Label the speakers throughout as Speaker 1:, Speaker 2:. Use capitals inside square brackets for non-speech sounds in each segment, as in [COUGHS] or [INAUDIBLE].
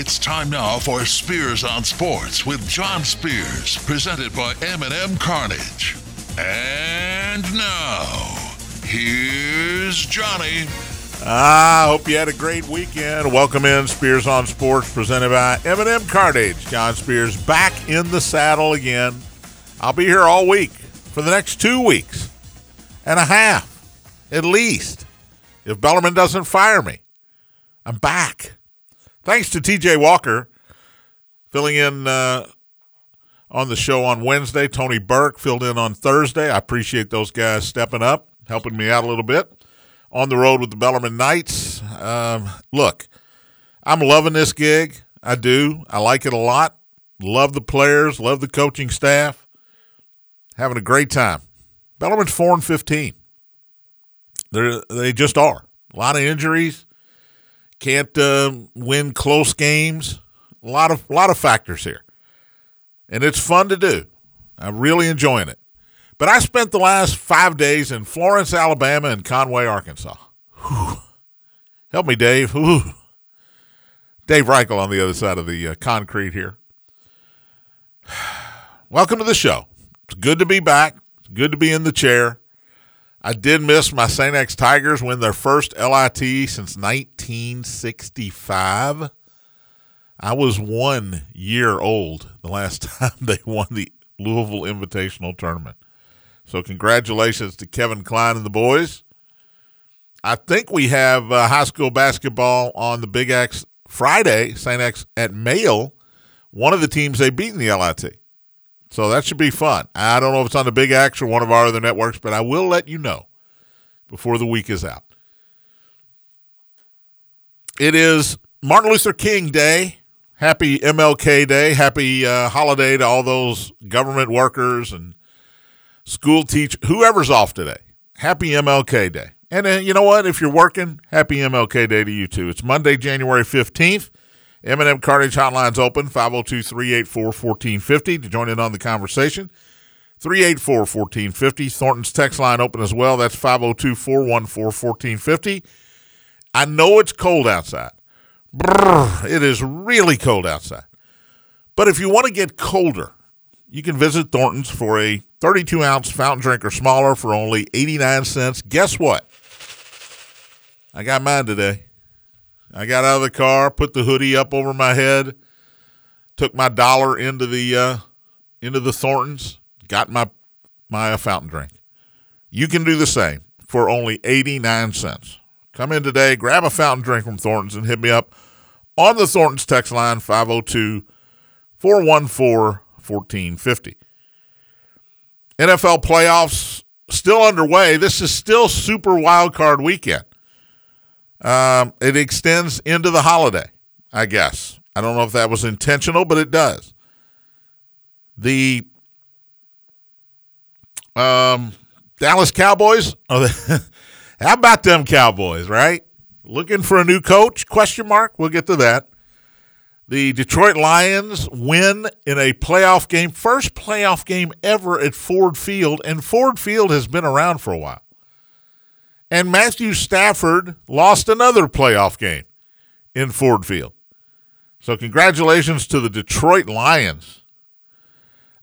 Speaker 1: It's time now for Spears on Sports with John Spears, presented by M&M Cartage. And now, here's Johnny.
Speaker 2: I hope you had a great weekend. Welcome in Spears on Sports, presented by M&M Cartage. John Spears back in the saddle again. I'll be here all week for the next two weeks and a half, at least, if Bellarmine doesn't fire me. I'm back. Thanks to TJ Walker filling in uh, on the show on Wednesday. Tony Burke filled in on Thursday. I appreciate those guys stepping up, helping me out a little bit. On the road with the Bellarmine Knights. Um, look, I'm loving this gig. I do. I like it a lot. Love the players, love the coaching staff. Having a great time. Bellarmine's 4 and 15. They're, they just are. A lot of injuries can't uh, win close games. A lot of lot of factors here, and it's fun to do. I'm really enjoying it. But I spent the last five days in Florence, Alabama, and Conway, Arkansas. Whew. Help me, Dave. Whew. Dave Reichel on the other side of the uh, concrete here. [SIGHS] Welcome to the show. It's good to be back. It's good to be in the chair. I did miss my St. X Tigers win their first LIT since 1965. I was one year old the last [LAUGHS] time they won the Louisville Invitational Tournament. So, congratulations to Kevin Klein and the boys. I think we have uh, high school basketball on the Big X Friday, St. X at Male, one of the teams they beat in the LIT. So that should be fun. I don't know if it's on the Big X or one of our other networks, but I will let you know before the week is out. It is Martin Luther King Day. Happy MLK Day. Happy uh, holiday to all those government workers and school teachers, whoever's off today. Happy MLK Day. And uh, you know what? If you're working, happy MLK Day to you too. It's Monday, January 15th. M&M Cartage Hotline's open, 502-384-1450 to join in on the conversation. 384-1450. Thornton's text line open as well. That's 502-414-1450. I know it's cold outside. It is really cold outside. But if you want to get colder, you can visit Thornton's for a 32-ounce fountain drink or smaller for only 89 cents. Guess what? I got mine today. I got out of the car, put the hoodie up over my head, took my dollar into the uh, into the Thorntons, got my my fountain drink. You can do the same for only 89 cents. Come in today, grab a fountain drink from Thorntons and hit me up on the Thorntons text line 502 414 1450. NFL playoffs still underway. This is still super wild card weekend. Um, it extends into the holiday, I guess. I don't know if that was intentional, but it does. The um, Dallas Cowboys. [LAUGHS] Oh, how about them Cowboys? Right, looking for a new coach? Question mark. We'll get to that. The Detroit Lions win in a playoff game, first playoff game ever at Ford Field, and Ford Field has been around for a while. And Matthew Stafford lost another playoff game in Ford Field. So, congratulations to the Detroit Lions.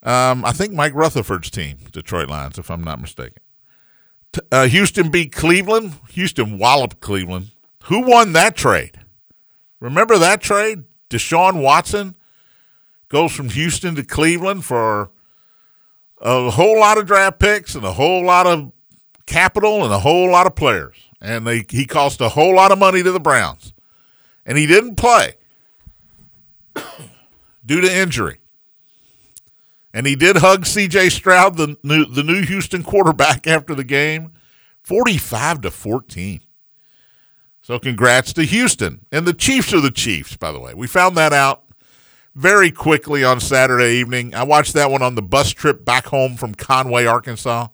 Speaker 2: Um, I think Mike Rutherford's team, Detroit Lions, if I'm not mistaken. Uh, Houston beat Cleveland. Houston walloped Cleveland. Who won that trade? Remember that trade? Deshaun Watson goes from Houston to Cleveland for a whole lot of draft picks and a whole lot of capital and a whole lot of players. And they, he cost a whole lot of money to the Browns. And he didn't play [COUGHS] due to injury. And he did hug C.J. Stroud, the new, the new Houston quarterback, [LAUGHS] after the game, 45 to 14. So congrats to Houston. And the Chiefs are the Chiefs, by the way. We found that out very quickly on Saturday evening. I watched that one on the bus trip back home from Conway, Arkansas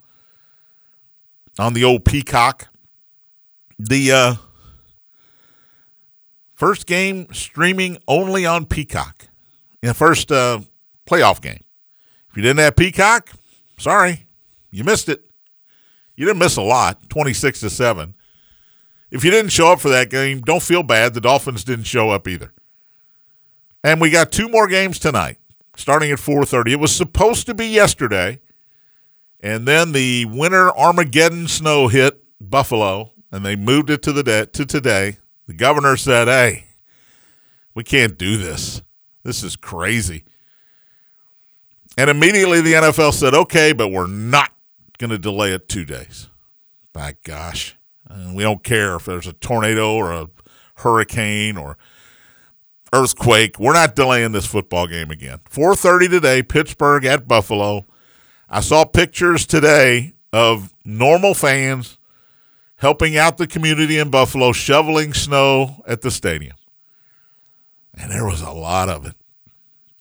Speaker 2: on the old Peacock. The uh, first game streaming only on Peacock. In the first uh, playoff game. If you didn't have Peacock, sorry, you missed it. You didn't miss a lot, 26 to 7. If you didn't show up for that game, don't feel bad. The Dolphins didn't show up either. And we got two more games tonight, starting at 4:30. It was supposed to be yesterday, and then the winter Armageddon snow hit Buffalo, and they moved it to the to today. The governor said, "Hey, we can't do this. This is crazy." And immediately the NFL said, "Okay, but we're not going to delay it 2 days." My gosh. Uh, we don't care if there's a tornado or a hurricane or earthquake. We're not delaying this football game again. 4:30 today, Pittsburgh at Buffalo. I saw pictures today of normal fans helping out the community in Buffalo shoveling snow at the stadium. And there was a lot of it.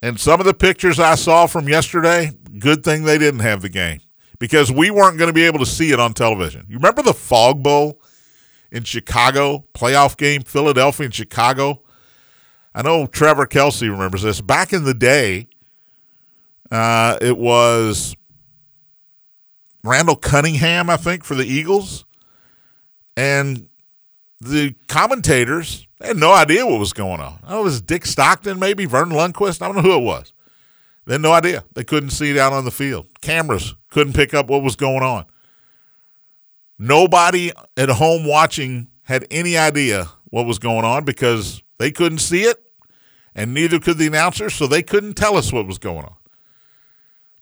Speaker 2: And some of the pictures I saw from yesterday, good thing they didn't have the game because we weren't going to be able to see it on television. You remember the Fog Bowl in Chicago, playoff game, Philadelphia and Chicago? I know Trevor Kelsey remembers this. Back in the day, uh, it was Randall Cunningham, I think, for the Eagles. And the commentators had no idea what was going on. Oh, it was Dick Stockton, maybe Vernon Lundquist. I don't know who it was. They had no idea. They couldn't see it out on the field. Cameras couldn't pick up what was going on. Nobody at home watching had any idea what was going on because they couldn't see it, and neither could the announcers, so they couldn't tell us what was going on.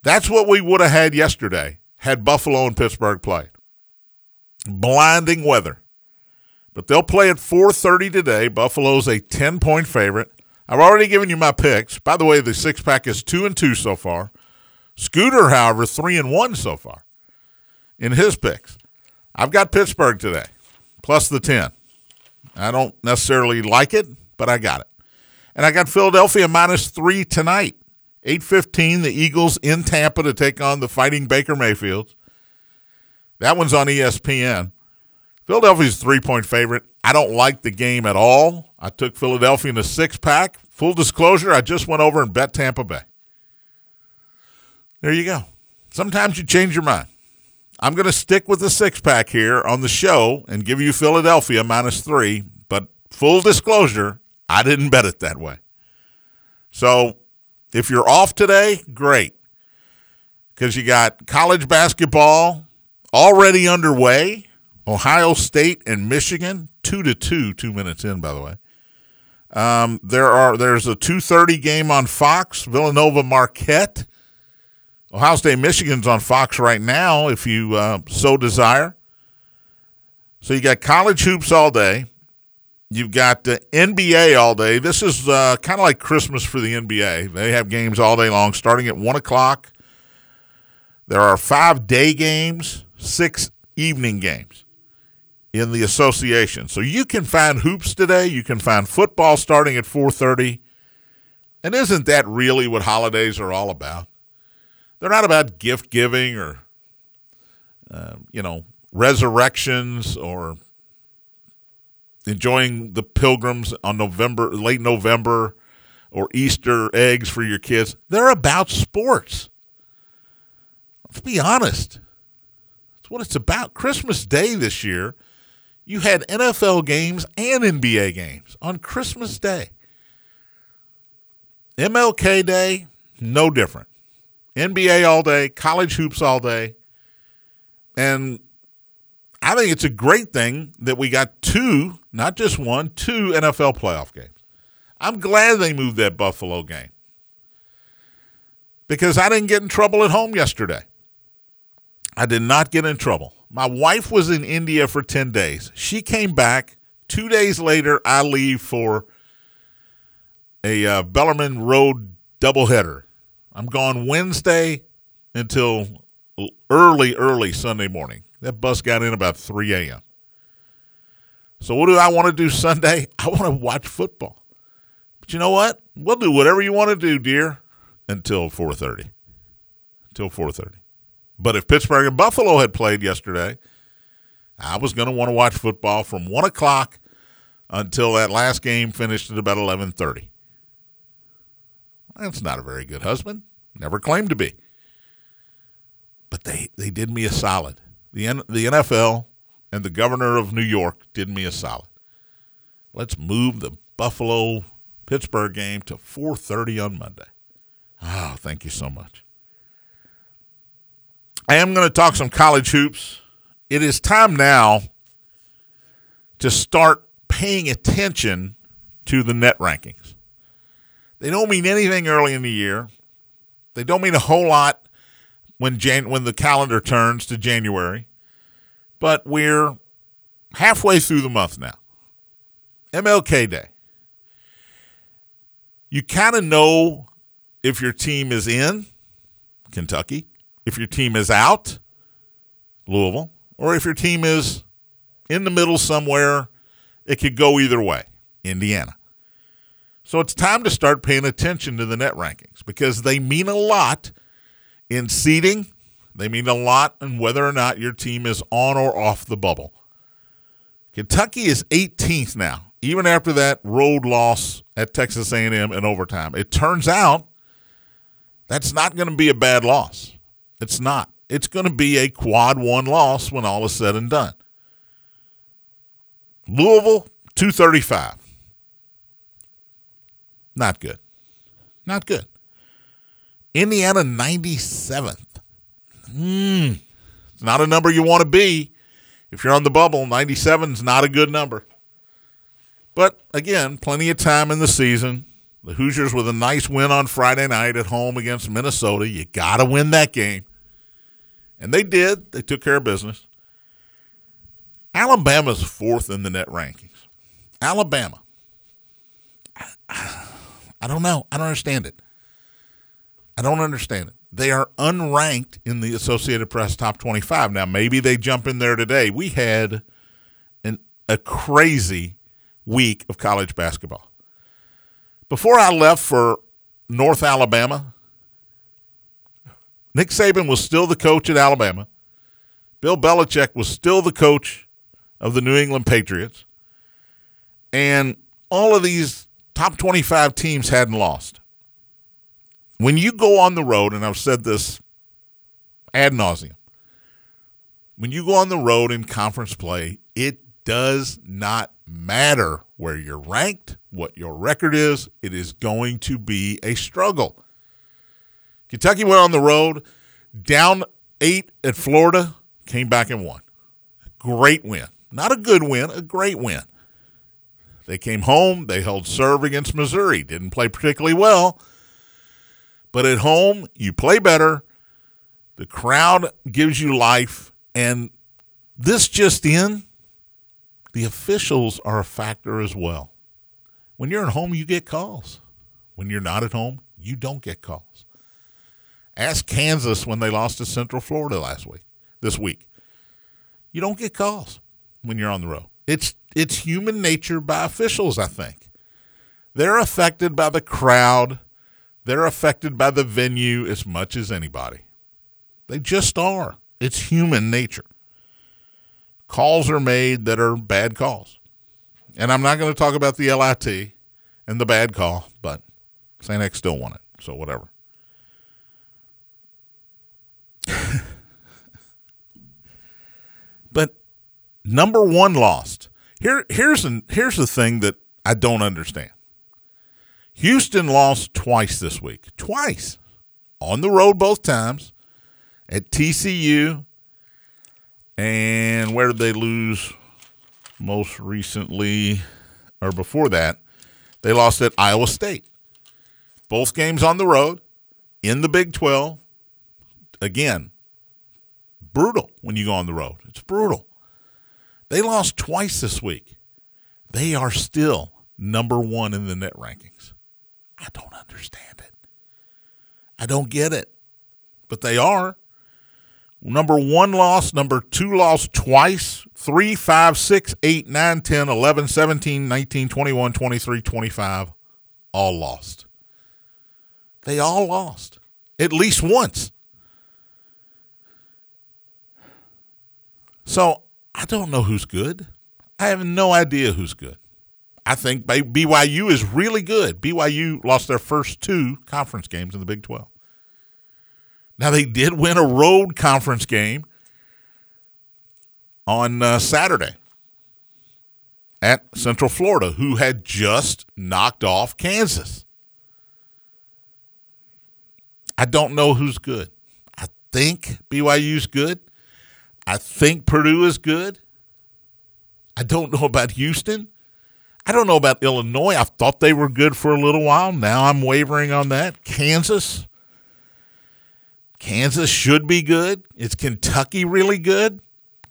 Speaker 2: That's what we would have had yesterday had Buffalo and Pittsburgh played. Blinding weather. But they'll play at 4:30 today. Buffalo's a 10-point favorite. I've already given you my picks. By the way, the six pack is two and two so far. Scooter, however, three and one so far in his picks. I've got Pittsburgh today, plus the ten. I don't necessarily like it, but I got it. And I got Philadelphia minus three tonight. 8.15, the Eagles in Tampa to take on the fighting Baker Mayfields. That one's on ESPN. Philadelphia's three-point favorite. I don't like the game at all. I took Philadelphia in a six-pack. Full disclosure, I just went over and bet Tampa Bay. There you go. Sometimes you change your mind. I'm going to stick with the six-pack here on the show and give you Philadelphia minus three, but full disclosure, I didn't bet it that way. So if you're off today, great. Because you got college basketball already underway. Ohio State and Michigan, two to two, two minutes in, by the way. Um, there are there's a two thirty game on Fox, Villanova Marquette. Ohio State Michigan's on Fox right now, if you uh, so desire. So you got college hoops all day. You've got the NBA all day. This is uh, kind of like Christmas for the NBA. They have games all day long, starting at 1 o'clock. There are five day games, six evening games in the association. So you can find hoops today. You can find football starting at 4.30. And isn't that really what holidays are all about? They're not about gift giving or, uh, you know, resurrections or – enjoying the pilgrims on November, late November, or Easter eggs for your kids. They're about sports. Let's be honest. That's what it's about. Christmas Day this year, you had NFL games and NBA games on Christmas Day. MLK Day, no different. NBA all day, college hoops all day. And I think it's a great thing that we got two, not just one, two NFL playoff games. I'm glad they moved that Buffalo game because I didn't get in trouble at home yesterday. I did not get in trouble. My wife was in India for 10 days. She came back. Two days later, I leave for a uh, Bellarmine Road doubleheader. I'm gone Wednesday until early, early Sunday morning. That bus got in about 3 a.m. So what do I want to do Sunday? [LAUGHS] I want to watch football. But you know what? We'll do whatever you want to do, dear, until 4:30. Until 4:30. But if Pittsburgh and Buffalo had played yesterday, I was going to want to watch football from one o'clock until that last game finished at about 11:30. That's not a very good husband. Never claimed to be. But they, they did me a solid. The, N- the NFL and the governor of New York did me a solid. Let's move the Buffalo Pittsburgh game to 4:30 on Monday. Oh, thank you so much. I am going to talk some college hoops. It is time now to start paying attention to the net rankings. They don't mean anything early in the year. They don't mean a whole lot when Jan- when the calendar turns to January. But we're halfway through the month now. MLK Day. You kind of know if your team is in Kentucky, if your team is out Louisville, or if your team is in the middle somewhere, it could go either way, Indiana. So it's time to start paying attention to the net rankings because they mean a lot in seeding. They mean a lot in whether or not your team is on or off the bubble. Kentucky is 18th now, even after that road loss at Texas A&M in overtime. It turns out that's not going to be a bad loss. It's not. It's going to be a quad one loss when all is said and done. Louisville, 235. Not good. Not good. Indiana, 97th. Hmm. It's not a number you want to be. If you're on the bubble, 97 is not a good number. But again, plenty of time in the season. The Hoosiers with a nice win on Friday night at home against Minnesota. You got to win that game. And they did. They took care of business. Alabama's fourth in the net rankings. Alabama. I [SIGHS] don't know. I don't understand it. I don't understand it. They are unranked in the Associated Press top 25. Now, maybe they jump in there today. We had an, a crazy week of college basketball. Before I left for North Alabama, Nick Saban was still the coach at Alabama. Bill Belichick was still the coach of the New England Patriots. And all of these top 25 teams hadn't lost. When you go on the road, and I've said this ad nauseum, when you go on the road in conference play, it does not matter where you're ranked, what your record is. It is going to be a struggle. Kentucky went on the road, down eight at Florida, came back and won. Great win. Not a good win, a great win. They came home, they held serve against Missouri, didn't play particularly well. But at home, you play better. The crowd gives you life. And this just in, the officials are a factor as well. When you're at home, you get calls. When you're not at home, you don't get calls. Ask Kansas when they lost to Central Florida last week, this week. You don't get calls when you're on the road. It's it's human nature by officials, I think. They're affected by the crowd. They're affected by the venue as much as anybody. They just are. It's human nature. Calls are made that are bad calls. And I'm not going to talk about the LIT and the bad call, but St. X still won it, so whatever. [LAUGHS] but number one lost. Here, here's an, here's the thing that I don't understand. Houston lost twice this week, twice on the road both times at TCU. And where did they lose most recently or before that? They lost at Iowa State. Both games on the road in the Big 12. Again, brutal when you go on the road. It's brutal. They lost twice this week. They are still number one in the net rankings. I don't understand it. I don't get it. But they are. Number one loss, number two loss twice, three, five, six, eight, nine, 10, 11, 17, 19, 21, 23, 25, all lost. They all lost at least once. So I don't know who's good. I have no idea who's good. I think BYU is really good. BYU lost their first two conference games in the Big 12. Now, they did win a road conference game on uh, Saturday at Central Florida, who had just knocked off Kansas. I don't know who's good. I think BYU's good. I think Purdue is good. I don't know about Houston. I don't know about Illinois. I thought they were good for a little while. Now I'm wavering on that. Kansas. Kansas should be good. Is Kentucky really good?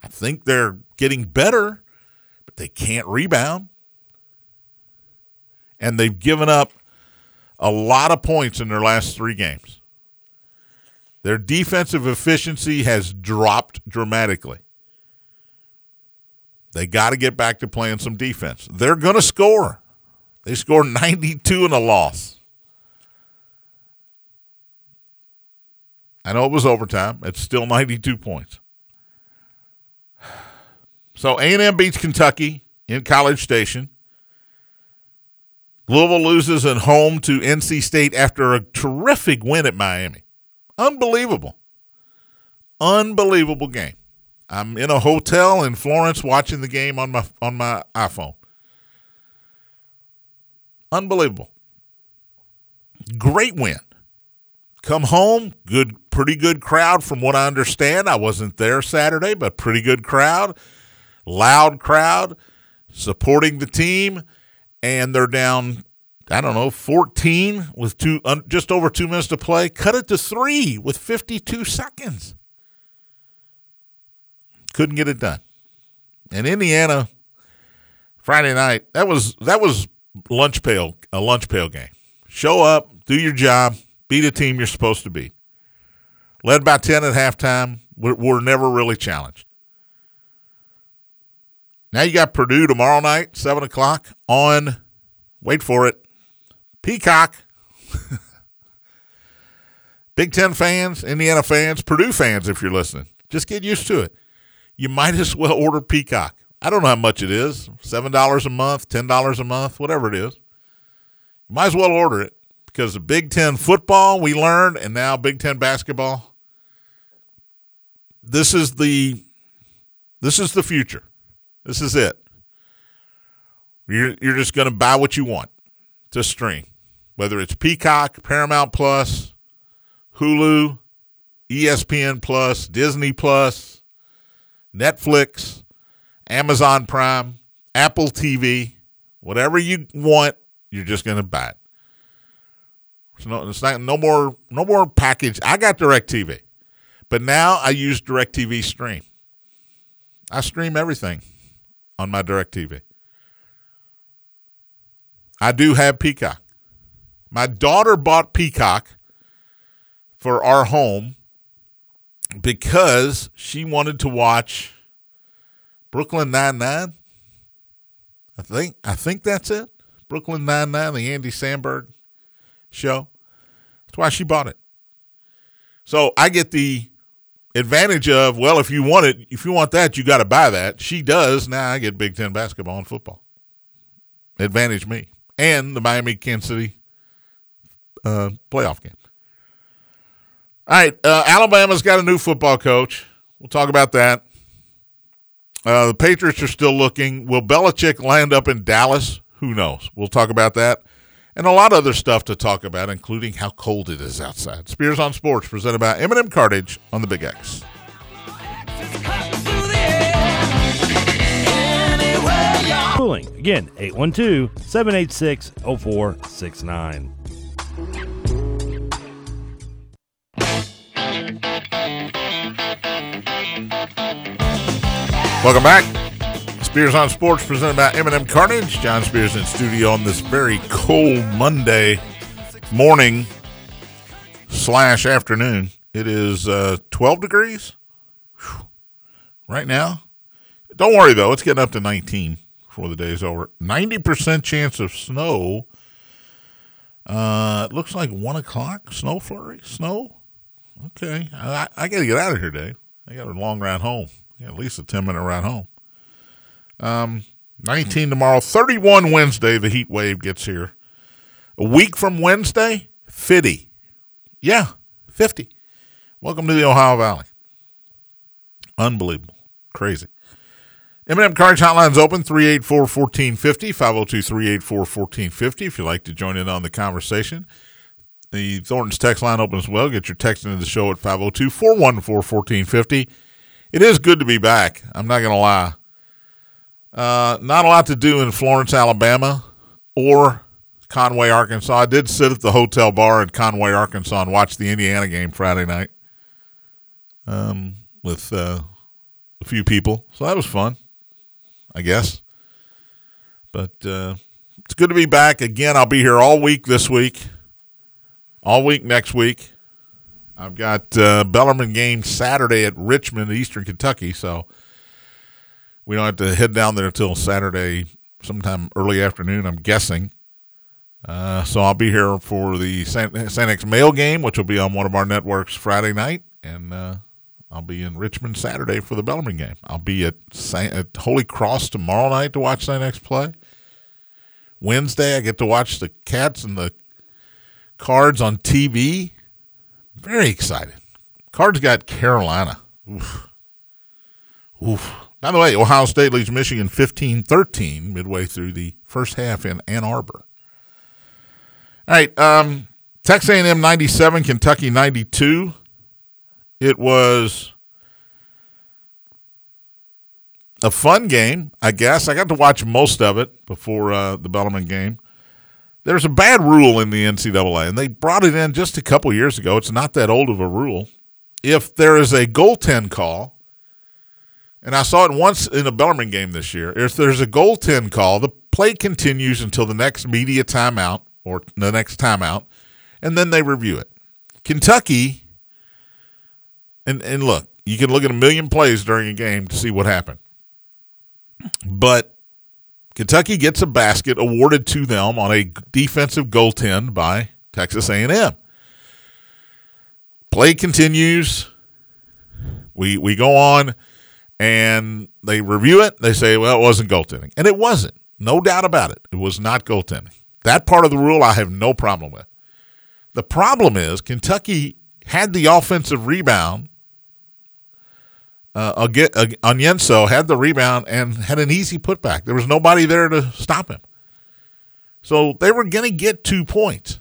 Speaker 2: I think they're getting better, but they can't rebound. And they've given up a lot of points in their last three games. Their defensive efficiency has dropped dramatically. They got to get back to playing some defense. They're going to score. They scored 92 in a loss. I know it was overtime. It's still 92 points. So A&M beats Kentucky in College Station. Louisville loses at home to NC State after a terrific win at Miami. Unbelievable. Unbelievable game. I'm in a hotel in Florence watching the game on my on my iPhone. Unbelievable. Great win. Come home, good pretty good crowd from what I understand. I wasn't there Saturday, but pretty good crowd. Loud crowd supporting the team and they're down I don't know, 14 with two just over 2 minutes to play. Cut it to 3 with 52 seconds. Couldn't get it done. And Indiana Friday night, that was that was lunch pail a lunch pail game. Show up, do your job, be the team you're supposed to be. Led by 10 at halftime, we're, we're never really challenged. Now you got Purdue tomorrow night, 7 o'clock on, wait for it, Peacock. [LAUGHS] Big Ten fans, Indiana fans, Purdue fans, if you're listening, just get used to it. You might as well order Peacock. I don't know how much it is $7 a month, $10 a month, whatever it is. You might as well order it because the Big Ten football we learned, and now Big Ten basketball. This is the this is the future. This is it. You're, you're just going to buy what you want to stream whether it's Peacock, Paramount Plus, Hulu, ESPN Plus, Disney Plus, Netflix, Amazon Prime, Apple TV, whatever you want, you're just going to buy it. It's no, it's not no more no more package. I got DirecTV, but now I use DirecTV Stream. I stream everything on my DirecTV. I do have Peacock. My daughter bought Peacock for our home because she wanted to watch Brooklyn Nine Nine. I think I think that's it. Brooklyn Nine Nine, the Andy Samberg show. That's why she bought it. So I get the advantage of well, if you want it, if you want that, you got to buy that. She does. Now I get Big Ten basketball and football. Advantage me and the Miami Kansas City uh, playoff game. All right, uh, Alabama's got a new football coach. We'll talk about that. Uh, the Patriots are still looking. Will Belichick land up in Dallas? Who knows? We'll talk about that and a lot of other stuff to talk about, including how cold it is outside. Spears on Sports, presented by M&M Cartage on the Big X.
Speaker 3: Cooling. Again, 812 786 0469.
Speaker 2: Welcome back. Spears on Sports presented by M&M John Spears in studio on this very cold Monday morning slash afternoon. It is uh, 12 degrees Whew. right now. Don't worry, though. It's getting up to 19 before the day's over. 90% chance of snow. Uh, it looks like 1 o'clock. Snow flurry? Snow? Okay. I, I got to get out of here, Dave. I got a long ride home at least a 10 minute ride home. Um, 19 tomorrow, 31 Wednesday, the heat wave gets here. A week from Wednesday, 50. Yeah, 50. Welcome to the Ohio Valley. Unbelievable. Crazy. M&M Cartage Hotline's open, 384-1450, 502-384-1450 if you'd like to join in on the conversation. The Thornton's text line open as well. Get your text into the show at 502-414-1450. It is good to be back. I'm not going to lie. Uh, not a lot to do in Florence, Alabama or Conway, Arkansas. I did sit at the hotel bar in Conway, Arkansas and watch the Indiana game Friday night um, with uh, a few people. So that was fun. I guess. But uh, it's good to be back again. I'll be here all week this week, all week next week. I've got uh, Bellarmine game Saturday at Richmond, Eastern Kentucky, so we don't have to head down there until Saturday, sometime early afternoon. I'm guessing. Uh, so I'll be here for the San, San X Male game, which will be on one of our networks Friday night, and uh, I'll be in Richmond Saturday for the Bellarmine game. I'll be at, Saint, at Holy Cross tomorrow night to watch St. X play. Wednesday, I get to watch the Cats and the Cards on TV. Very excited. Cards got Carolina. Oof. Oof. By the way, Ohio State leads Michigan 15 13 midway through the first half in Ann Arbor. All right. Um, Texas A&M 97, Kentucky 92. It was a fun game, I guess. I got to watch most of it before uh, the Bellarmine game. There's a bad rule in the NCAA, and they brought it in just a couple years ago. It's not that old of a rule. If there is a goaltend call, and I saw it once in a Bellarmine game this year, if there's a goaltend call, the play continues until the next media timeout or the next timeout, and then they review it. Kentucky, and, and look, you can look at a million plays during a game to see what happened. But Kentucky gets a basket awarded to them on a defensive goaltend by Texas A&M. Play continues. We we go on and they review it. They say, well, it wasn't goaltending. And it wasn't. No doubt about it. It was not goaltending. That part of the rule I have no problem with. The problem is Kentucky had the offensive rebound uh, Onyenso had the rebound and had an easy putback. There was nobody there to stop him. So they were going to get two points.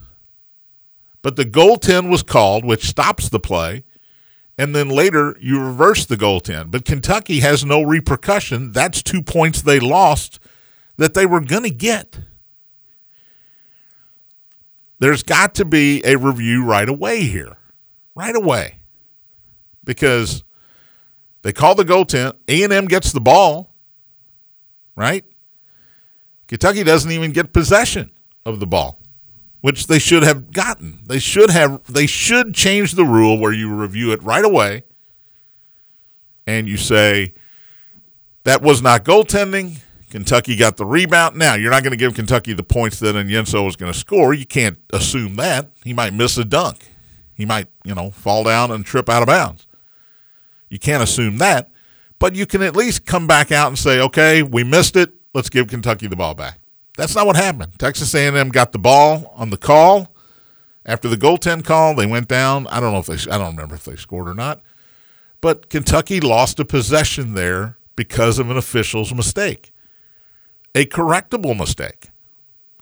Speaker 2: But the goaltend was called, which stops the play. And then later you reverse the goaltend. But Kentucky has no repercussion. That's two points they lost that they were going to get. There's got to be a review right away here. Right away. Because they call the goaltend. A&M gets the ball, right? Kentucky doesn't even get possession of the ball, which they should have gotten. They should have. They should change the rule where you review it right away, and you say that was not goaltending. Kentucky got the rebound. Now you're not going to give Kentucky the points that Onyenso was going to score. You can't assume that he might miss a dunk. He might, you know, fall down and trip out of bounds. You can't assume that, but you can at least come back out and say, okay, we missed it. Let's give Kentucky the ball back. That's not what happened. Texas A&M got the ball on the call after the goaltend call. They went down. I don't know if they. I don't remember if they scored or not. But Kentucky lost a possession there because of an official's mistake, a correctable mistake.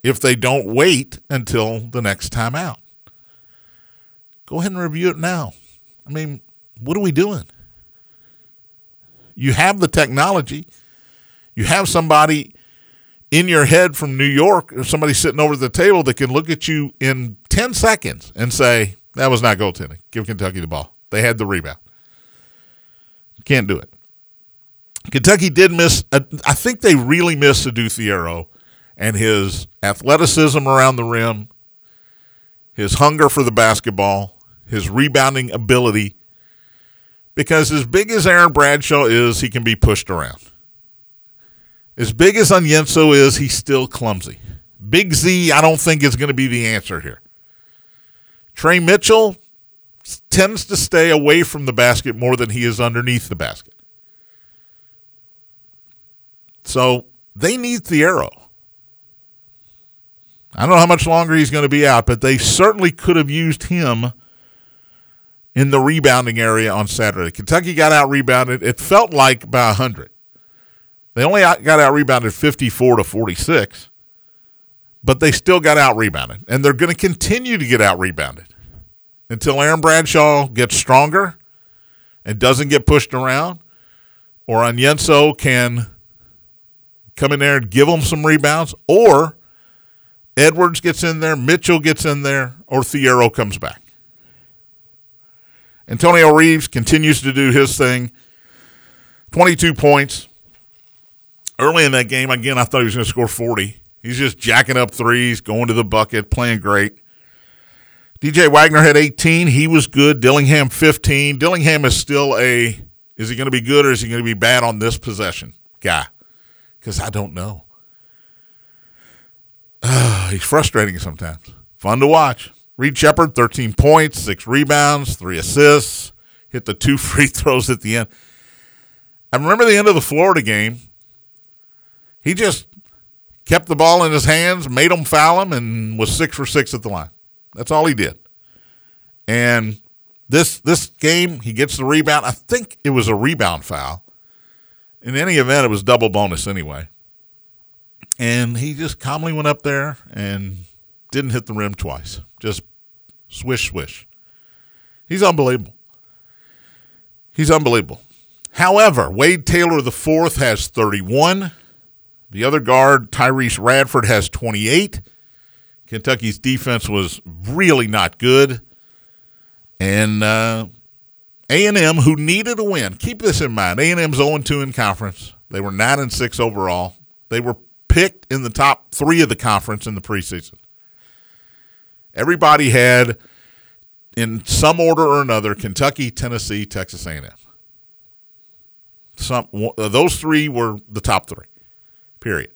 Speaker 2: If they don't wait until the next time out, go ahead and review it now. I mean, what are we doing? You have the technology. You have somebody in your head from New York or somebody sitting over the table that can look at you in 10 seconds and say, that was not goaltending. Give Kentucky the ball. They had the rebound. Can't do it. Kentucky did miss, I think they really missed Adou Thiero and his athleticism around the rim, his hunger for the basketball, his rebounding ability because as big as Aaron Bradshaw is, he can be pushed around. As big as Onyenso is, he's still clumsy. Big Z, I don't think is going to be the answer here. Tre Mitchell tends to stay away from the basket more than he is underneath the basket. So they need Thiero. I don't know how much longer he's going to be out, but they certainly could have used him in the rebounding area on Saturday. Kentucky got out rebounded. It felt like by 100. They only got out rebounded 54 to 46, but they still got out rebounded. And they're going to continue to get out rebounded until Aaron Bradshaw gets stronger and doesn't get pushed around, or Onyenso can come in there and give them some rebounds, or Edwards gets in there, Mitchell gets in there, or Thiero comes back. Antonio Reeves continues to do his thing. 22 points. Early in that game, again, I thought he was going to score 40. He's just jacking up threes, going to the bucket, playing great. DJ Wagner had 18. He was good. Dillingham 15. Dillingham is still a is he going to be good or is he going to be bad on this possession guy? Because I don't know. Uh, [SIGHS] he's frustrating sometimes. Fun to watch. Reed Sheppard, 13 points, six rebounds, three assists, hit the two [LAUGHS] free throws at the end. I remember the end of the Florida game. He just kept the ball in his hands, made them foul him, and was six for six at the line. That's all he did. And this this game, he gets the rebound. I think it was a rebound foul. In any event, it was double bonus anyway. And he just calmly went up there and didn't hit the rim twice. Just swish, swish. He's unbelievable. He's unbelievable. However, Wade Taylor the fourth has 31. The other guard, Tyrece Radford, has 28. Kentucky's defense was really not good. And uh, A&M, who needed a win, keep this in mind. A&M's 0-2 in conference. They were 9 and 6 overall. They were picked in the top three of the conference in the preseason. Everybody had, in some order or another, Kentucky, Tennessee, Texas A&M. Some uh, those three were the top three. Period.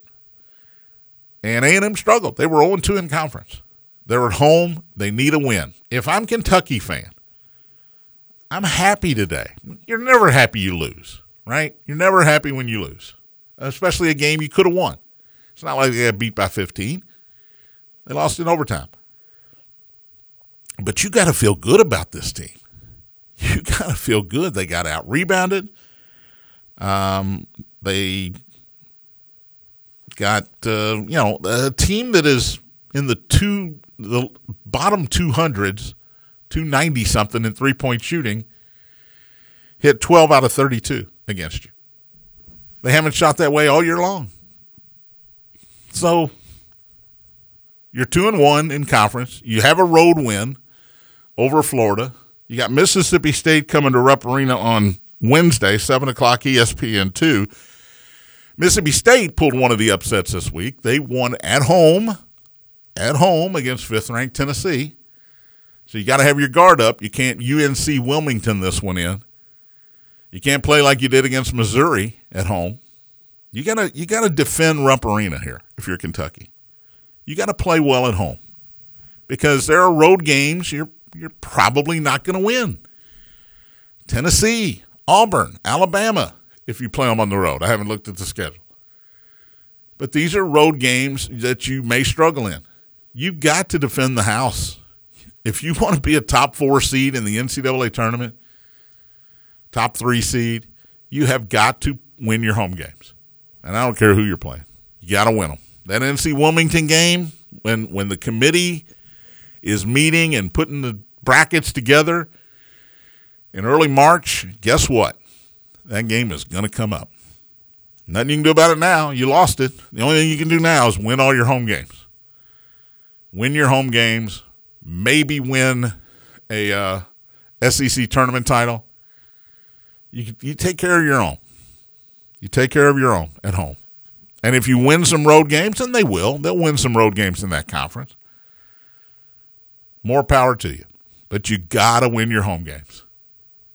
Speaker 2: And A&M struggled. They were 0-2 in conference. They're at home. They need a win. If I'm Kentucky fan, I'm happy today. You're never happy you lose, right? You're never happy when you lose, especially a game you could have won. It's not like they got beat by 15. They lost in overtime. But you got to feel good about this team. [LAUGHS] You got to feel good. They got out rebounded. Um, they got uh, you know a team that is in the two the bottom two hundreds, two ninety something in three point shooting. Hit twelve out of thirty two against you. They haven't shot that way all year long. So you're two and one in conference. You have a road win over Florida. You got Mississippi State coming to Rupp Arena on Wednesday, seven o'clock ESPN two. Mississippi State pulled one of the upsets this week. They won at home, at home against fifth ranked Tennessee. So you got to have your guard up. You can't UNC Wilmington this one in. You can't play like you did against Missouri at home. You gotta you gotta defend Rupp Arena here if you're Kentucky. You got to play well at home because there are road games you're you're probably not going to win. Tennessee, Auburn, Alabama, if you play them on the road. I haven't looked at the schedule. But these are road games that you may struggle in. You've got to defend the house. If you want to be a top four seed in the NCAA tournament, top three seed, you have got to win your home games. And I don't care who you're playing. You got to win them. That NC Wilmington game, when when the committee is meeting and putting the brackets together in early March, guess what? That game is going to come up. Nothing you can do about it now. You lost it. The only thing you can do now is win all your home games. Win your home games. Maybe win a uh, SEC tournament title. You you take care of your own. You take care of your own at home. And if you win some road games, and they will, they'll win some road games in that conference. More power to you. But you got to win your home games.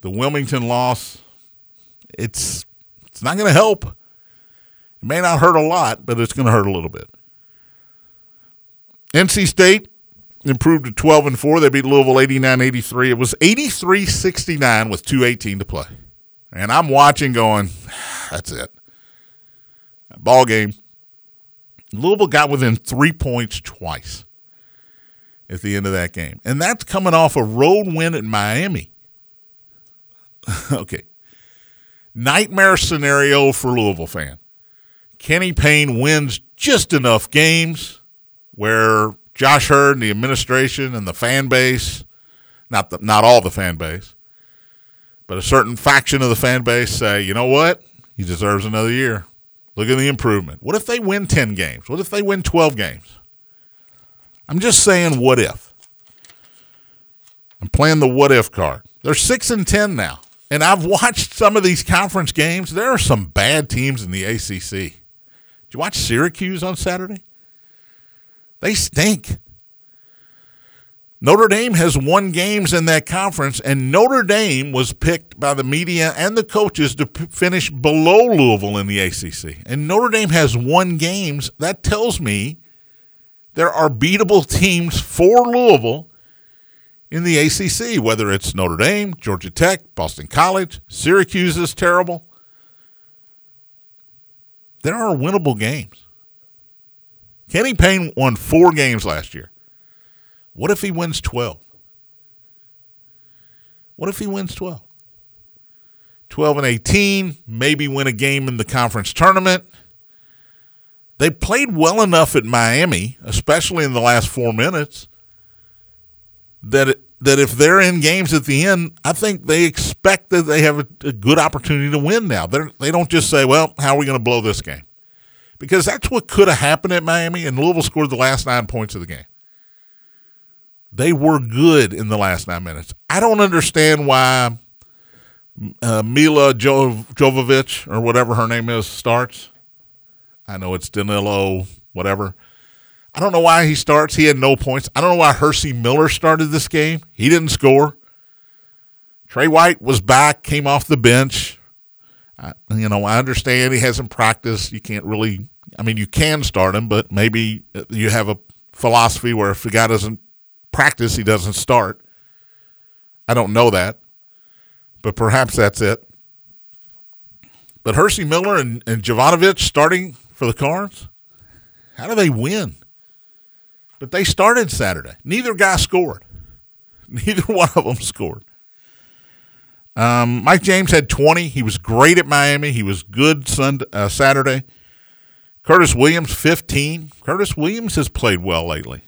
Speaker 2: The Wilmington loss, it's it's not going to help. It may not hurt a lot, but it's going to hurt a little bit. NC State improved to 12 and 4. They beat Louisville 89-83. It was 83-69 with 218 to play. And I'm watching going, [SIGHS] that's it. Ball game. Louisville got within 3 points twice at the end of that game. And that's coming off a road win at Miami. [LAUGHS] okay. Nightmare scenario for Louisville fan. Kenny Payne wins just enough games where Josh Heird and the administration and the fan base, not the, not all the fan base, but a certain faction of the fan base say, you know what? He deserves another year. Look at the improvement. What if they win 10 games? What if they win 12 games? I'm just saying, what if? I'm playing the what if card. They're 6 and 10 now. And I've watched some of these conference games. There are some bad teams in the ACC. Did you watch Syracuse on Saturday? They stink. Notre Dame has won games in that conference, and Notre Dame was picked by the media and the coaches to p- finish below Louisville in the ACC. And Notre Dame has won games. That tells me there are beatable teams for Louisville in the ACC, whether it's Notre Dame, Georgia Tech, Boston College, Syracuse is terrible. There are winnable games. Kenny Payne won four games last year. What if he wins 12? What if he wins 12? 12 and 18, maybe win a game in the conference tournament. They played well enough at Miami, especially in the last four minutes, that it, that if they're in games at the end, I think they expect that they have a, a good opportunity to win now. They're, they don't just say, well, how are we going to blow this game? Because that's what could have happened at Miami, and Louisville scored the last nine points of the game. They were good in the last nine minutes. I don't understand why uh, Mila jo- Jovovich or whatever her name is starts. I know it's Danilo, whatever. I don't know why he starts. He had no points. I don't know why Hercy Miller started this game. He didn't score. Tre White was back, came off the bench. I, you know, I understand he hasn't practiced. You can't really, I mean, you can start him, but maybe you have a philosophy where if the guy doesn't practice, he doesn't start. I don't know that, but perhaps that's it. But Hercy Miller and, and Jovanovic starting for the Cards, how do they win? But they started Saturday. Neither guy scored. [LAUGHS] Neither one of them scored. Um, Mike James had 20. He was great at Miami. He was good Sunday, uh, Saturday. Curtis Williams, 15. Curtis Williams has played well lately.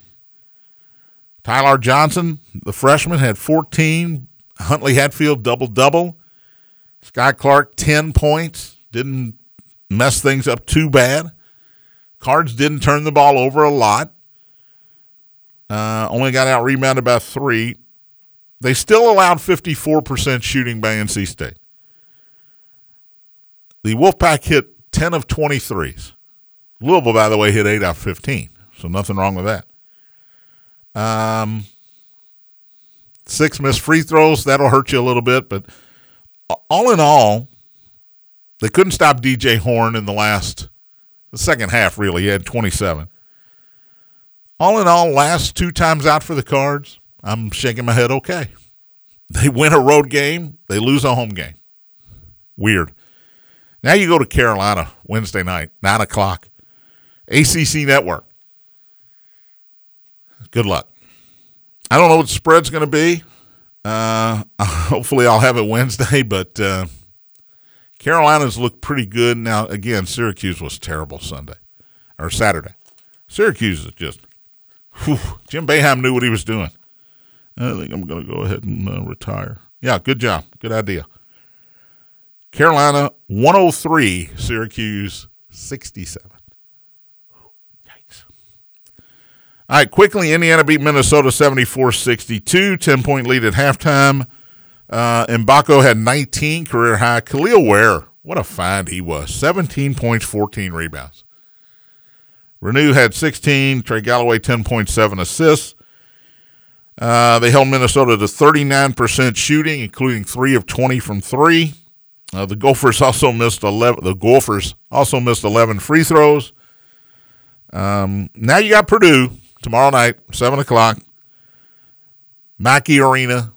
Speaker 2: Ty-Laur Johnson, the freshman, had 14. Huntley Hatfield, double double. Skyy Clark, 10 points. Didn't mess things up too bad. Cards didn't turn the ball over a lot. Uh, only got out rebounded by three. They still allowed 54% shooting by NC State. The Wolfpack hit 10 of 23s. Louisville, by the way, hit 8 out of 15, so nothing wrong with that. Um, six missed free throws. That'll hurt you a little bit, but all in all, they couldn't stop DJ Horne in the last, the second half, really. He had 27. All in all, last two times out for the Cards, I'm shaking my head okay. They win a road game, they lose a home game. Weird. Now you go to Carolina Wednesday night, 9 o'clock. ACC Network. Good luck. I don't know what the spread's going to be. Uh, [LAUGHS] hopefully, I'll have it Wednesday, [LAUGHS] but uh, Carolina's looked pretty good. Now, again, Syracuse was terrible Sunday or Saturday. Syracuse is just, whew, Jim Boeheim knew what he was doing. I think I'm going to go ahead and uh, retire. Yeah, good job. Good idea. Carolina 103, Syracuse 67. Yikes. All right, quickly, Indiana beat Minnesota 74 62, 10 point lead at halftime. Uh, Mgbako had 19 career high. Kel'el Ware, what a find he was 17 points, 14 rebounds. Reneau had 16, Trey Galloway 10.7 assists. Uh, they held Minnesota to 39% shooting, including three of 20 from three. Uh, the Gophers also missed 11. The Gophers also missed 11 free throws. Um, now you got Purdue tomorrow night, 7 o'clock. Mackey Arena.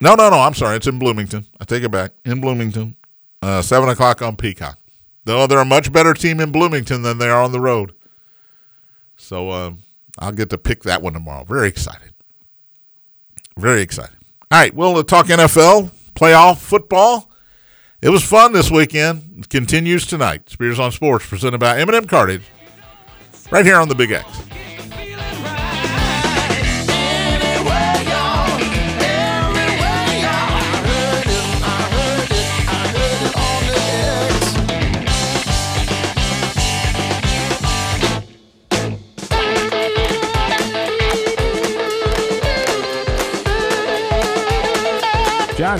Speaker 2: No, no, no. I'm sorry. It's in Bloomington. I take it back. In Bloomington. Uh, 7 o'clock on Peacock. Though they're a much better team in Bloomington than they are on the road. So uh, I'll get to pick that one tomorrow. Very excited. Very excited. All right. We'll talk NFL, playoff football. It was fun this weekend. It continues tonight. Spears on Sports, presented by M&M Cartage, right here on the Big X.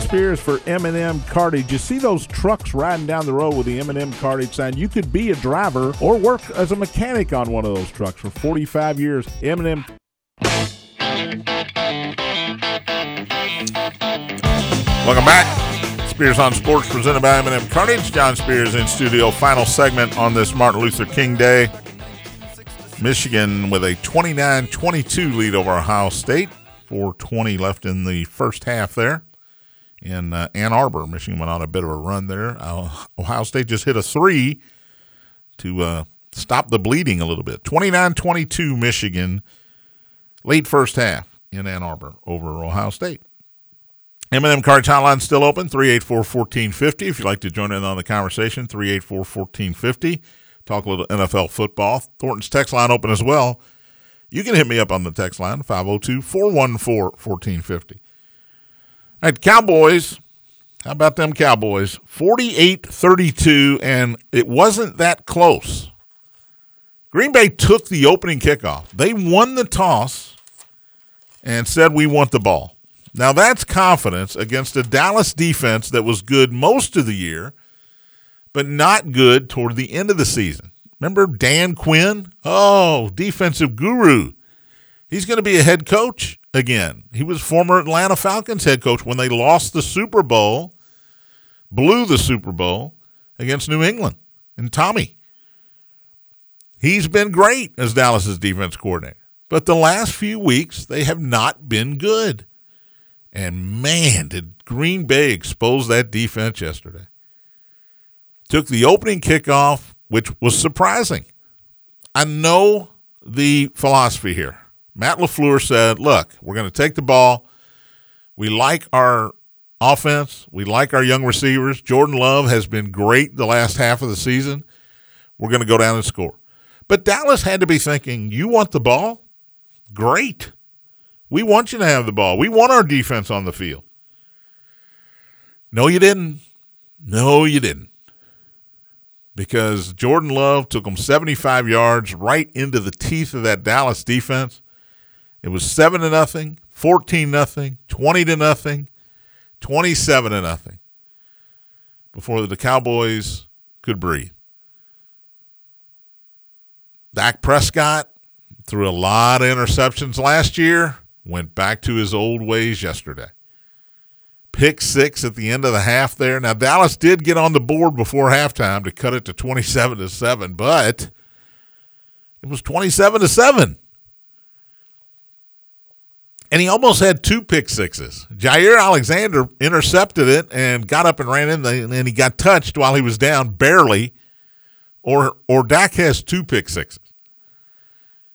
Speaker 4: Spears for M&M Cartage. You see those trucks riding down the road with the M&M Cartage sign. You could be a driver or work as a mechanic on one of those trucks for 45 years. M&M.
Speaker 2: Welcome back. Spears on Sports presented by M&M Cartage. John Spears in studio. Final segment on this Martin Luther King Day. Michigan with a 29-22 lead over Ohio State. 420 left in the first half there in uh, Ann Arbor. Michigan went on a bit of a run there. Uh, Ohio State just hit a three to uh, stop the bleeding a little bit. 29 22 Michigan, late first half in Ann Arbor over Ohio State. M&M Cartage Hotline still open, 384-1450. If you'd like to join in on the conversation, 384-1450. Talk a little NFL football. Thornton's text line open as well. You can hit me up on the text line, 502-414-1450. All right, Cowboys. How about them Cowboys? 48 32, and it wasn't that close. Green Bay took the opening kickoff. They won the toss and said, We want the ball. Now, that's confidence against a Dallas defense that was good most of the year, but not good toward the end of the season. Remember Dan Quinn? Oh, defensive guru. He's going to be a head coach again. He was former Atlanta Falcons head coach when they lost the Super Bowl, blew the Super Bowl against New England and Tommy. He's been great as Dallas's defense coordinator. But the last few weeks, they have not been good. And man, did Green Bay expose that defense yesterday. Took the opening kickoff, which was surprising. I know the philosophy here. Matt LaFleur said, look, we're going to take the ball. We like our offense. We like our young receivers. Jordan Love has been great the last half of the season. We're going to go down and score. But Dallas had to be thinking, you want the ball? Great. We want you to have the ball. We want our defense on the field. No, you didn't. No, you didn't. Because Jordan Love took them 75 yards right into the teeth of that Dallas defense. It was 7 to nothing, 14 nothing, 20 to nothing, 27 to nothing before the Cowboys could breathe. Dak Prescott threw a lot of interceptions last year, went back to his old ways yesterday. Pick six at the end of the half there. Now Dallas did get on the board before halftime to cut it to 27 to 7, but it was 27 to 7 and he almost had two pick sixes. Jaire Alexander intercepted it and got up and ran in, the, and he got touched while he was down barely. Or or Dak has two pick sixes.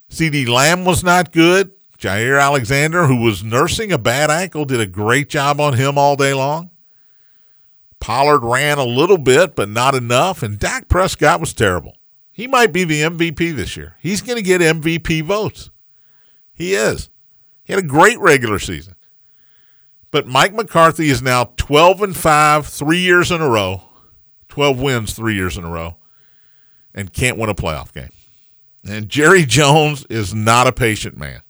Speaker 2: CeeDee Lamb was not good. Jaire Alexander, who was nursing a bad ankle, did a great job on him all day long. Pollard ran a little bit, but not enough. And Dak Prescott was terrible. He might be the MVP this year. He's going to get MVP votes. He is. He had a great regular season. But Mike McCarthy is now 12 and 5 3 years in a row. 12 wins 3 years in a row and can't win a playoff game. And Jerry Jones is not a patient man.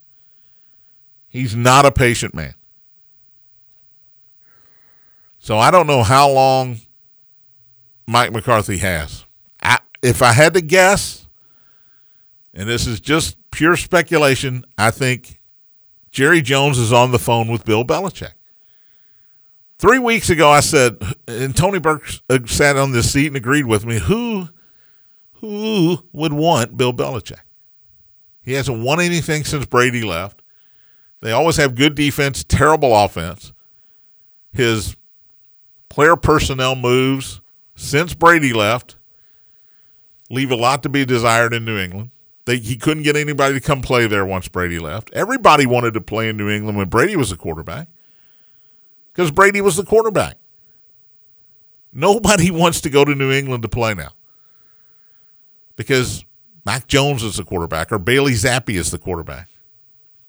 Speaker 2: He's not a patient man. So I don't know how long Mike McCarthy has. I, if I had to guess, and this is just pure speculation, I think Jerry Jones is on the phone with Bill Belichick. Three weeks ago, I said, and Tony Burke uh, sat on this seat and agreed with me. Who, who would want Bill Belichick? He hasn't won anything since Brady left. They always have good defense, terrible offense. His player personnel moves since Brady left leave a lot to be desired in New England. They, he couldn't get anybody to come play there once Brady left. Everybody wanted to play in New England when Brady was the quarterback because Brady was the quarterback. Nobody [LAUGHS] wants to go to New England to play now because Mac Jones is the quarterback or Bailey Zappe is the quarterback.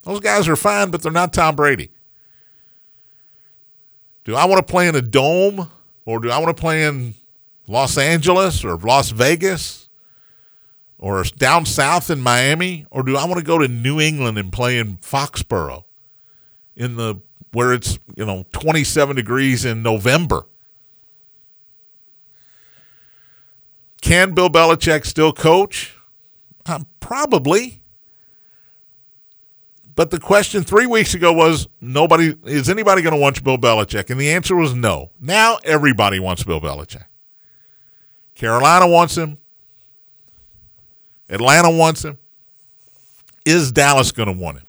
Speaker 2: Those guys are fine, but they're not Tom Brady. Do I want to play in a dome or do I want to play in Los Angeles or Las Vegas or down south in Miami or do I want to go to New England and play in Foxborough in the where it's, you know, 27 degrees in November? Can Bill Belichick still coach? Uh, probably. But the question three weeks ago was nobody is anybody going to want Bill Belichick? And the answer was no. Now everybody wants Bill Belichick. Carolina wants him. Atlanta wants him. Is Dallas going to want him?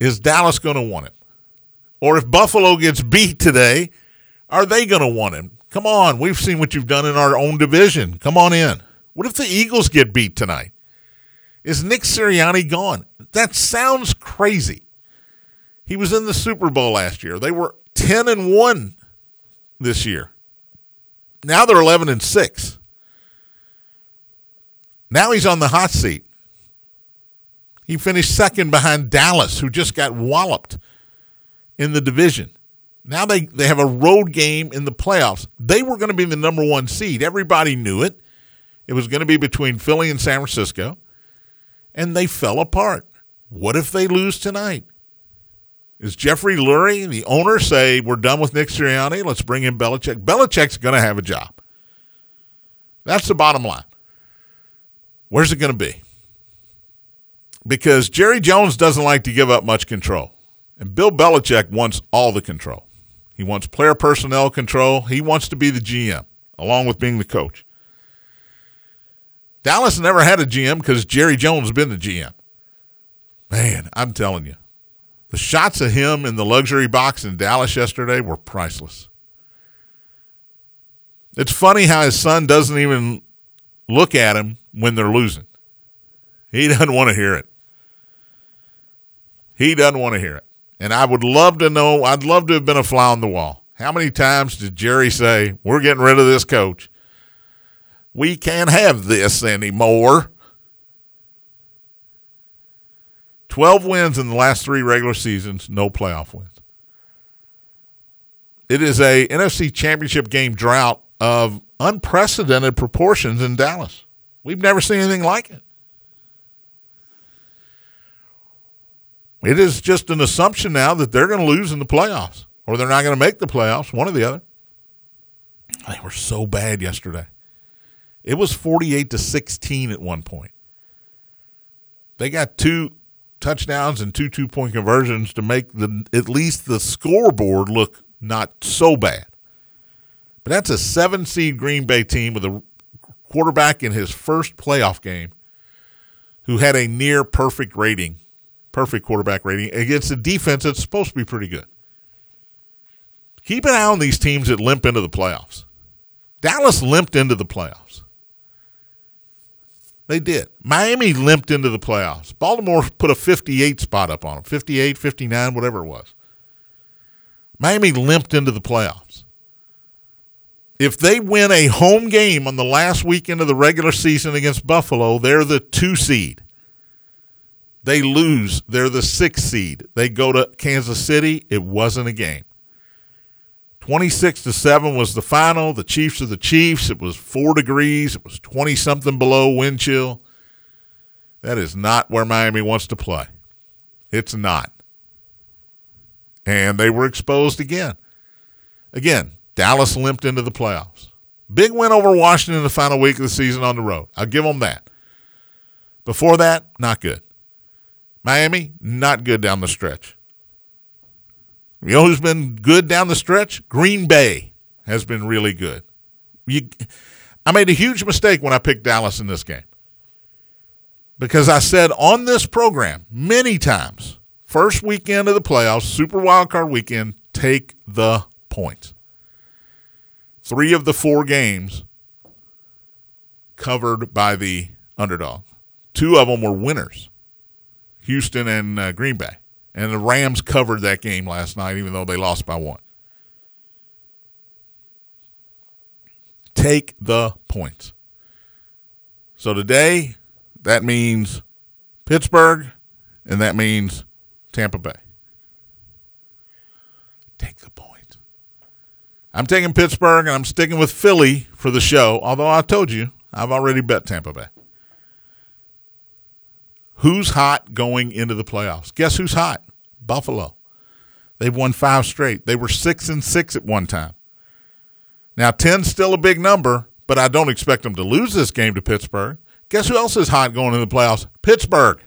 Speaker 2: Is Dallas going to want him? Or if Buffalo gets beat today, are they going to want him? Come on, we've seen what you've done in our own division. Come on in. What if the Eagles get beat tonight? Is Nick Sirianni gone? That sounds crazy. He was in the Super Bowl last year. They were 10 and 1 this year. Now they're 11 and 6. Now he's on the hot seat. He finished second behind Dallas, who just got walloped in the division. Now they, they have a road game in the playoffs. They were going to be the number one seed. Everybody knew it. It was going to be between Philly and San Francisco and they fell apart. What if they lose tonight? Is Jeffrey Lurie, the owner, say we're done with Nick Sirianni? Let's bring in Belichick. Belichick's going to have a job. That's the bottom line. Where's it going to be? Because Jerry Jones doesn't like to give up much control, and Bill Belichick wants all the control. He wants player personnel control. He wants to be the GM along with being the coach. Dallas never had a GM because Jerry Jones been the GM. Man, I'm telling you, the shots of him in the luxury box in Dallas yesterday were priceless. It's funny how his son doesn't even look at him when they're losing. He doesn't want to hear it. He doesn't want to hear it. And I would love to know, I'd love to have been a fly on the wall. How many times did Jerry say, We're getting rid of this coach? We can't have this anymore. 12 wins in the last three regular seasons, no playoff wins. It is a NFC championship game drought of unprecedented proportions in Dallas. We've never seen anything like it. It is just an assumption now that they're going to lose in the playoffs or they're not going to make the playoffs, one or the other. They were so bad yesterday. It was 48 to 16 at one point. They got two touchdowns and two two point conversions to make the at least the scoreboard look not so bad. But that's a seven seed Green Bay team with a quarterback in his first playoff game who had a near perfect rating, perfect quarterback rating against a defense that's supposed to be pretty good. Keep an eye on these teams that limp into the playoffs. Dallas limped into the playoffs. They did. Miami limped into the playoffs. Baltimore put a 58 spot up on them 58, 59, whatever it was. Miami limped into the playoffs. If they win a home game on the last weekend of the regular season against Buffalo, they're the two seed. They lose, they're the six seed. They go to Kansas City, it wasn't a game. 26 to 7 was the final. The Chiefs are the Chiefs. It was 4 degrees. It was 20 something below wind chill. That is not where Miami wants to play. It's not. And they were exposed again. Again, Dallas limped into the playoffs. Big win over Washington in the final week of the season on the road. I'll give them that. Before that, not good. Miami, not good down the stretch. You know who's been good down the stretch? Green Bay has been really good. You, I made a huge mistake when I picked Dallas in this game because I said on this program many times, first weekend of the playoffs, Super Wild Card weekend, take the points. Three of the four games covered by the underdog. Two of them were winners, Houston and uh, Green Bay. And the Rams covered that game last night, even though they lost by one. Take the points. So today, that means Pittsburgh, and that means Tampa Bay. Take the points. I'm taking Pittsburgh, and I'm sticking with Philly for the show, although I told you I've already bet Tampa Bay. Who's hot going into the playoffs? Guess who's hot? Buffalo. They've won five straight. They were six and six at one time. Now, 10's still a big number, but I don't expect them to lose this game to Pittsburgh. Guess who else is hot going into the playoffs? Pittsburgh.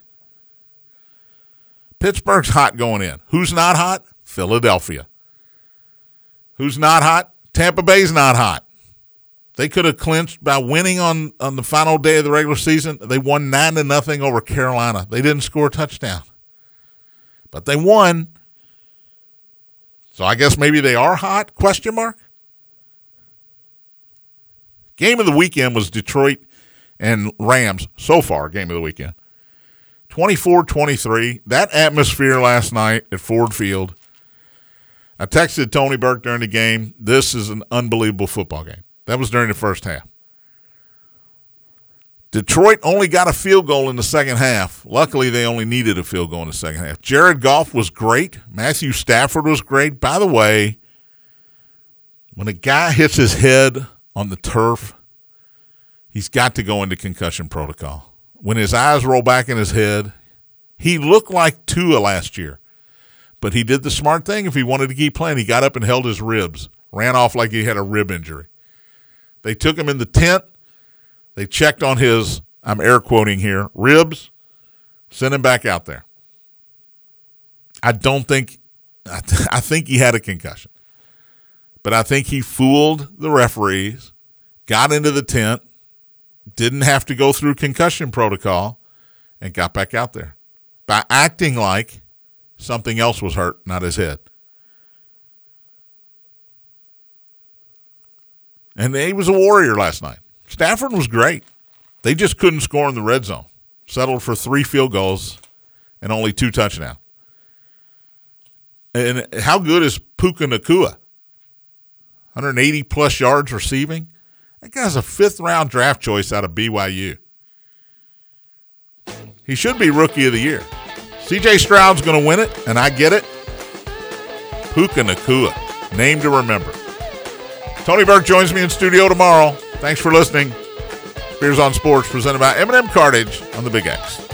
Speaker 2: Pittsburgh's hot going in. Who's not hot? Philadelphia. Who's not hot? Tampa Bay's not hot. They could have clinched by winning on, on the final day of the regular season. They won nine to nothing over Carolina. They didn't score a touchdown. But they won. So I guess maybe they are hot? Question mark. Game of the weekend was Detroit and Rams so far, game of the weekend. 24 23. That atmosphere last night at Ford Field. I texted Tony Burke during the game. This is an unbelievable football game. That was during the first half. Detroit only got a field goal in the second half. Luckily, they only needed a field goal in the second half. Jared Goff was great. Matthew Stafford was great. By the way, when a guy hits his head on the turf, he's got to go into concussion protocol. When his eyes roll back in his head, he looked like Tua last year, but he did the smart thing. If he wanted to keep playing, he got up and held his ribs, ran off like he had a rib injury. They took him in the tent. They checked on his, I'm air quoting here, ribs, sent him back out there. I don't think, I, th- [LAUGHS] I think he had a concussion, but I think he fooled the referees, got into the tent, didn't have to go through concussion protocol, and got back out there by acting like something else was hurt, not his head. And he was a warrior last night. Stafford was great. They just couldn't score in the red zone. Settled for three field goals and only two touchdowns. And how good is Puka Nacua? 180 plus yards receiving. That guy's a fifth round draft choice out of BYU. He should be rookie of the year. CJ Stroud's going to win it, and I get it. Puka Nacua, name to remember. Tony Burke joins me in studio tomorrow. Thanks for listening. Spears on Sports presented by M&M Cartage on the Big X.